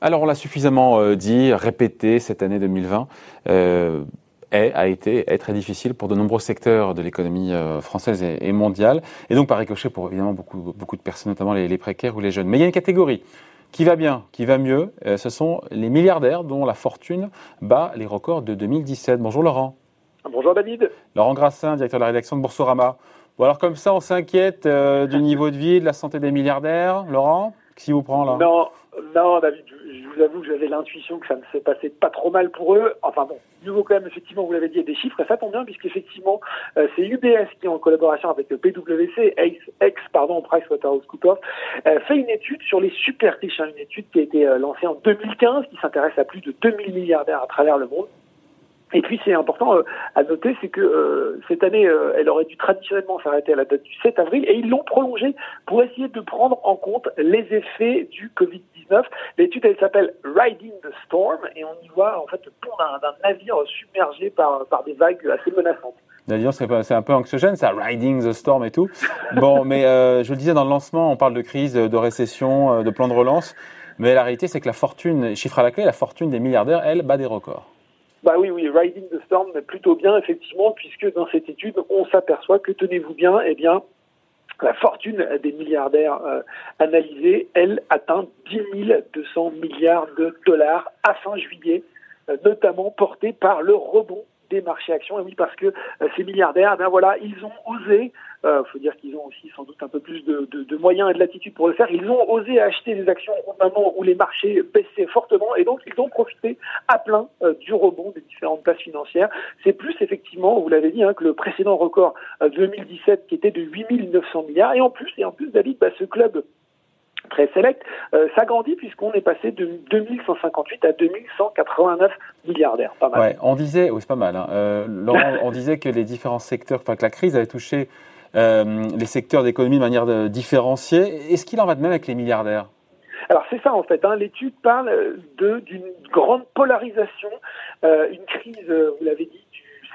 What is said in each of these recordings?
Alors on l'a suffisamment euh, dit, répété cette année 2020. Euh, est, a été, est très difficile pour de nombreux secteurs de l'économie euh, française et, mondiale, et donc par ricochet pour évidemment beaucoup, beaucoup de personnes, notamment les, précaires ou les jeunes. Mais il y a une catégorie qui va bien, qui va mieux, ce sont les milliardaires dont la fortune bat les records de 2017. Bonjour Laurent. Bonjour David. Laurent Grassin, directeur de la rédaction de Boursorama. Bon alors comme ça, on s'inquiète du niveau de vie, de la santé des milliardaires. Laurent, qui vous prend là? Non, non David, vous avoue que j'avais l'intuition que ça ne s'est passé pas trop mal pour eux. Enfin bon, nouveau quand même, effectivement, vous l'avez dit, des chiffres, et ça tombe bien, puisqu'effectivement, euh, c'est UBS qui, en collaboration avec le PwC, ex, pardon, PricewaterhouseCoopers, euh, fait une étude sur les super riches, hein, une étude qui a été euh, lancée en 2015, qui s'intéresse à plus de 2000 milliardaires à travers le monde. Et puis c'est important euh, à noter, c'est que euh, cette année, euh, elle aurait dû traditionnellement s'arrêter à la date du 7 avril, et ils l'ont prolongée pour essayer de prendre en compte les effets du Covid-19. L'étude, elle s'appelle Riding the Storm, et on y voit en fait le pont d'un navire submergé par, par des vagues assez menaçantes. D'ailleurs, c'est un peu anxiogène, ça, riding the storm et tout. Bon, mais je le disais dans le lancement, on parle de crise, de récession, de plan de relance. Mais la réalité, c'est que la fortune, chiffre à la clé, la fortune des milliardaires, elle, bat des records. Bah oui, oui, Riding the Storm, plutôt bien, effectivement, puisque dans cette étude, on s'aperçoit que, tenez-vous bien, eh bien, la fortune des milliardaires euh, analysés, elle, atteint 10 200 milliards de dollars à fin juillet, euh, notamment portée par le rebond des marchés actions. Et oui, parce que euh, ces milliardaires, ben voilà, ils ont osé, il euh, faut dire qu'ils ont aussi sans doute un peu plus de moyens et de latitude pour le faire, ils ont osé acheter des actions au moment où les marchés baissaient fortement et donc ils ont profité à plein euh, du rebond des différentes places financières. C'est plus effectivement, vous l'avez dit, hein, que le précédent record 2017 qui était de 8 900 milliards. Et en plus, et en plus, David, bah, ce club très select, euh, s'agrandit puisqu'on est passé de 2158 à 2189 milliardaires. Pas mal. Ouais, on disait, c'est pas mal. Hein. Euh, Laurent, on disait que les différents secteurs, enfin que la crise avait touché euh, les secteurs d'économie de manière différenciée. Est-ce qu'il en va de même avec les milliardaires? Alors c'est ça en fait. Hein. L'étude parle de d'une grande polarisation, une crise, vous l'avez dit,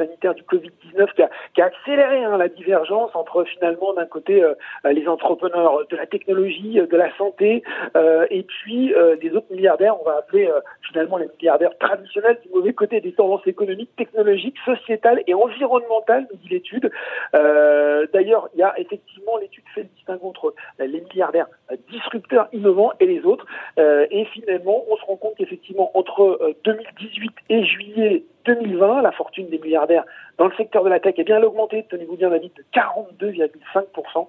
sanitaire du Covid-19 qui a, accéléré hein, la divergence entre finalement d'un côté euh, les entrepreneurs de la technologie, de la santé, euh, et puis euh, les autres milliardaires, on va appeler finalement les milliardaires traditionnels du mauvais côté des tendances économiques, technologiques, sociétales et environnementales, nous dit l'étude. D'ailleurs, il y a effectivement l'étude fait le distinguo entre les milliardaires disrupteurs innovants et les autres. et finalement, on se rend compte qu'effectivement, entre 2018 et juillet 2020, la fortune des milliardaires dans le secteur de la tech, est bien, augmentée, tenez-vous bien, David, de 42,5%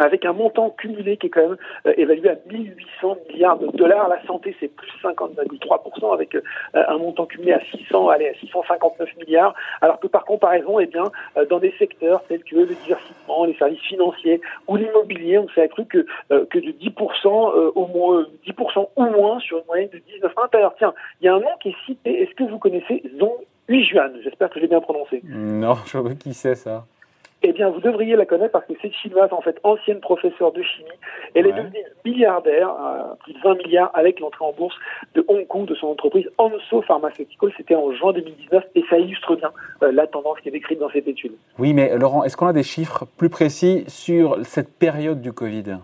avec un montant cumulé qui est quand même euh, évalué à 1800 milliards de dollars. La santé, c'est plus 50,3% avec euh, un montant cumulé à 600, allez, à 659 milliards. Alors que par comparaison, eh bien, euh, dans des secteurs tels que le divertissement, les services financiers ou l'immobilier, on s'est cru que, que de 10% au moins, 10% ou moins sur une moyenne de 19 ans. Alors tiens, il y a un nom qui est cité. Est-ce que vous connaissez Zong Huijuan J'espère que je l'ai bien prononcé. Non, je vois qui c'est ça. Eh bien, vous devriez la connaître parce que cette chinoise, en fait, ancienne professeure de chimie, elle est devenue milliardaire, à plus de 20 milliards, avec l'entrée en bourse de Hong Kong de son entreprise Anso Pharmaceutical. C'était en juin 2019 et ça illustre bien euh, la tendance qui est décrite dans cette étude. Oui, mais Laurent, est-ce qu'on a des chiffres plus précis sur cette période du Covid?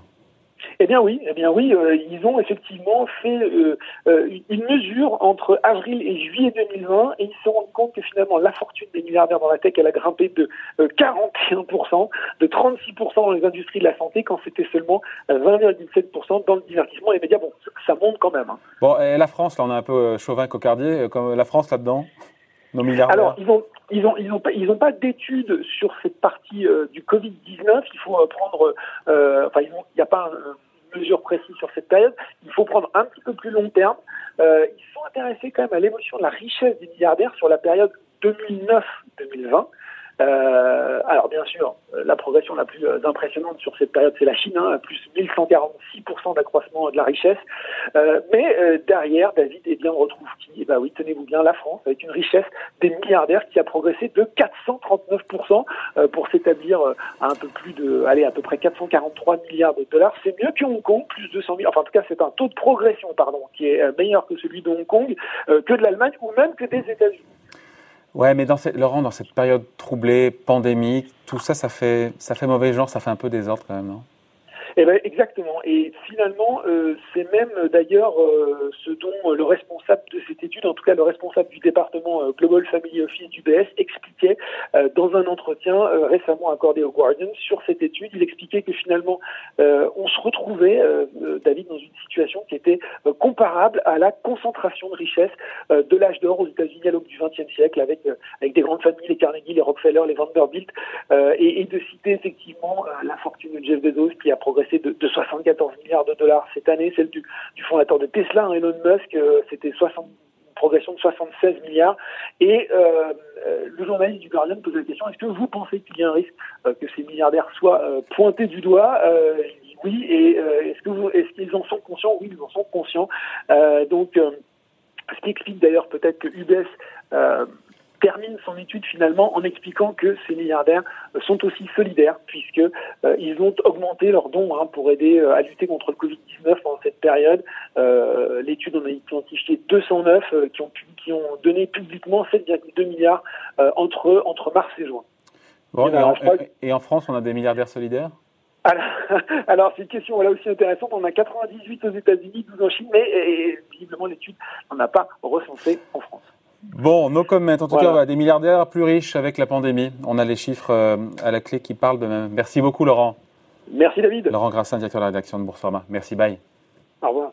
Eh bien oui, eh bien oui, euh, ils ont effectivement fait euh, euh, une mesure entre avril et juillet 2020 et ils se rendent compte que finalement la fortune des milliardaires dans la tech elle a grimpé de 41%, de 36% dans les industries de la santé quand c'était seulement 20,7% dans le divertissement et les médias. Bon, ça monte quand même. Hein. Bon, et la France, là on est un peu chauvin cocardier, comme la France là-dedans nos milliardaires? Alors, ils ont, ils ont, ils ont pas, ils ont pas d'études sur cette partie du Covid 19. Il faut prendre, enfin, il n'y a pas précises sur cette période. Il faut prendre un petit peu plus long terme. Euh, ils sont intéressés quand même à l'évolution de la richesse des milliardaires sur la période 2009-2020. Euh, alors bien sûr, la progression la plus euh, impressionnante sur cette période, c'est la Chine, hein, plus 1146% d'accroissement de la richesse. Euh, mais euh, derrière, David, eh bien, on retrouve qui? Eh ben oui, tenez-vous bien, la France, avec une richesse des milliardaires qui a progressé de 439% euh, pour s'établir à un peu plus de, allez, à peu près 443 milliards de dollars. C'est mieux que Hong Kong, plus de 100 000. Enfin, en tout cas, c'est un taux de progression, pardon, qui est meilleur que celui de Hong Kong, que de l'Allemagne ou même que des États-Unis. Ouais, mais dans cette, Laurent, dans cette période troublée, pandémique, tout ça, ça fait, ça fait mauvais genre, ça fait un peu désordre quand même, non eh ben, exactement. Et finalement, euh, c'est même euh, d'ailleurs euh, ce dont le responsable de cette étude, en tout cas le responsable du département Global Family Office du BS, expliquait dans un entretien récemment accordé au Guardian sur cette étude. Il expliquait que finalement, on se retrouvait, David, dans une situation qui était comparable à la concentration de richesse de l'âge d'or aux États-Unis à l'aube du XXe siècle, avec avec des grandes familles, les Carnegie, les Rockefeller, les Vanderbilt, et, et, de citer effectivement la fortune de Jeff Bezos qui a progressé de, de, 74 milliards de dollars cette année, celle du, du fondateur de Tesla, Elon Musk, euh, c'était 60 progression de 76 milliards. Et euh, euh, le journaliste du Guardian pose la question est-ce que vous pensez qu'il y a un risque que ces milliardaires soient pointés du doigt oui. Et est-ce que qu'ils en sont conscients? Oui, ils en sont conscients. donc, ce qui explique d'ailleurs peut-être que UBS termine son étude finalement en expliquant que ces milliardaires euh, sont aussi solidaires puisque euh, ils ont augmenté leurs dons hein, pour aider euh, à lutter contre le Covid-19 pendant cette période. L'étude en a identifié 209 qui ont qui ont donné publiquement 7,2 milliards entre entre mars et juin. et, en, France, on a des milliardaires solidaires? Alors, c'est une question là aussi intéressante. On a 98 aux États-Unis, 12 en Chine, mais visiblement l'étude n'en a pas recensé en France. Bon, no comment. En tout cas, cas, des milliardaires plus riches avec la pandémie. On a les chiffres euh, à la clé qui parlent de même. Merci beaucoup, Laurent. Merci, David. Laurent Grassin, directeur de la rédaction de Boursorama. Merci, bye. Au revoir.